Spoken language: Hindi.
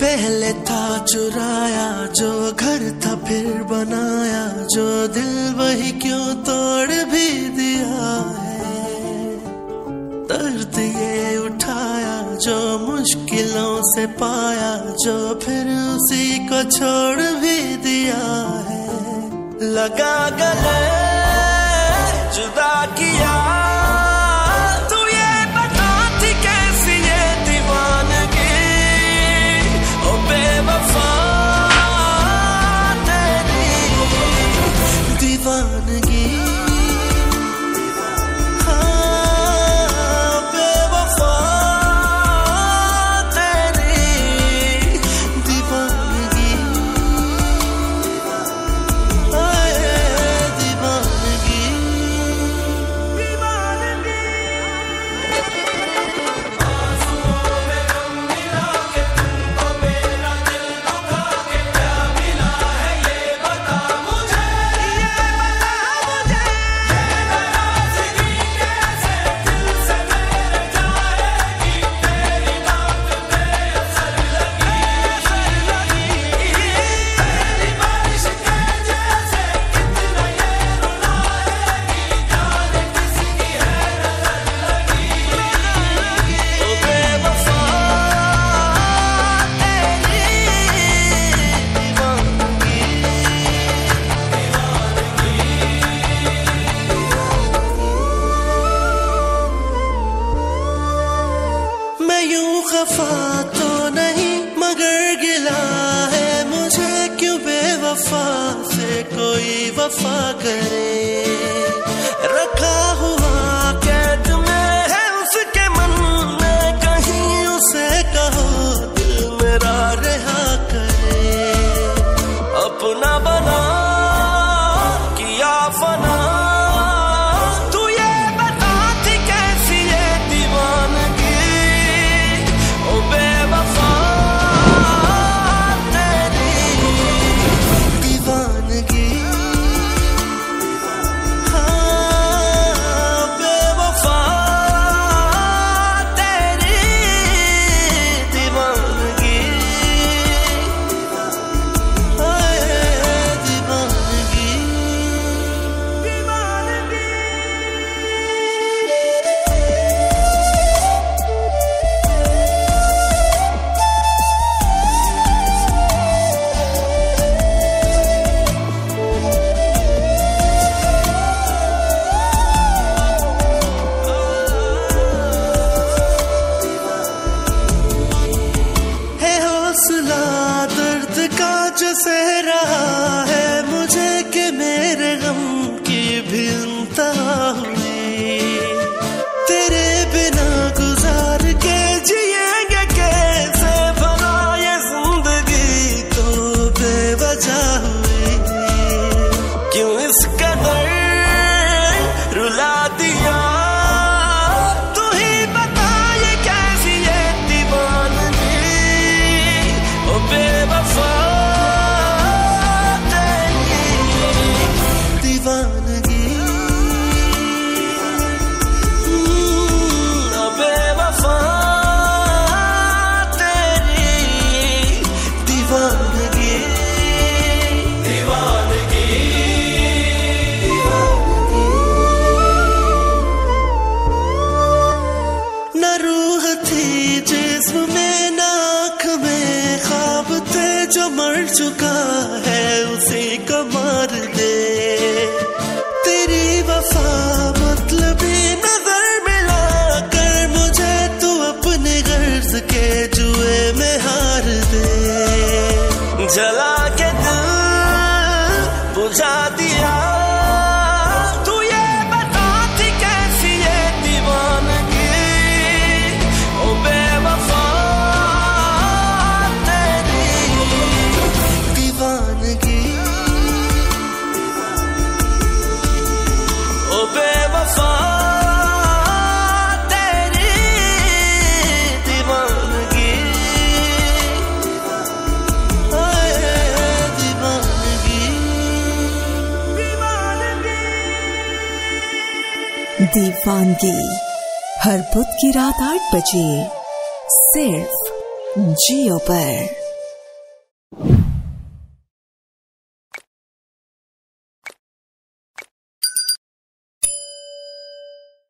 पहले था चुराया, जो घर था फिर बनाया, जो दिल वही क्यों तोड़ भी दिया है। दर्द ये उठाया, जो मुश्किलों से पाया, जो फिर उसी को छोड़ भी दिया है। लगा गले, जुदा किया। खफा तो नहीं मगर गिला है मुझे क्यों बेवफा से कोई वफा करे? रखा सह रहा है। मर चुका है, उसे कमर मार दे। तेरी वफा मतलब नज़र मिला कर मुझे तू अपने गर्ज के जुए में हार दे। जला के दिल बुझा दीवानगी। हर बुध की रात आठ बजे सिर्फ़ जियो पर।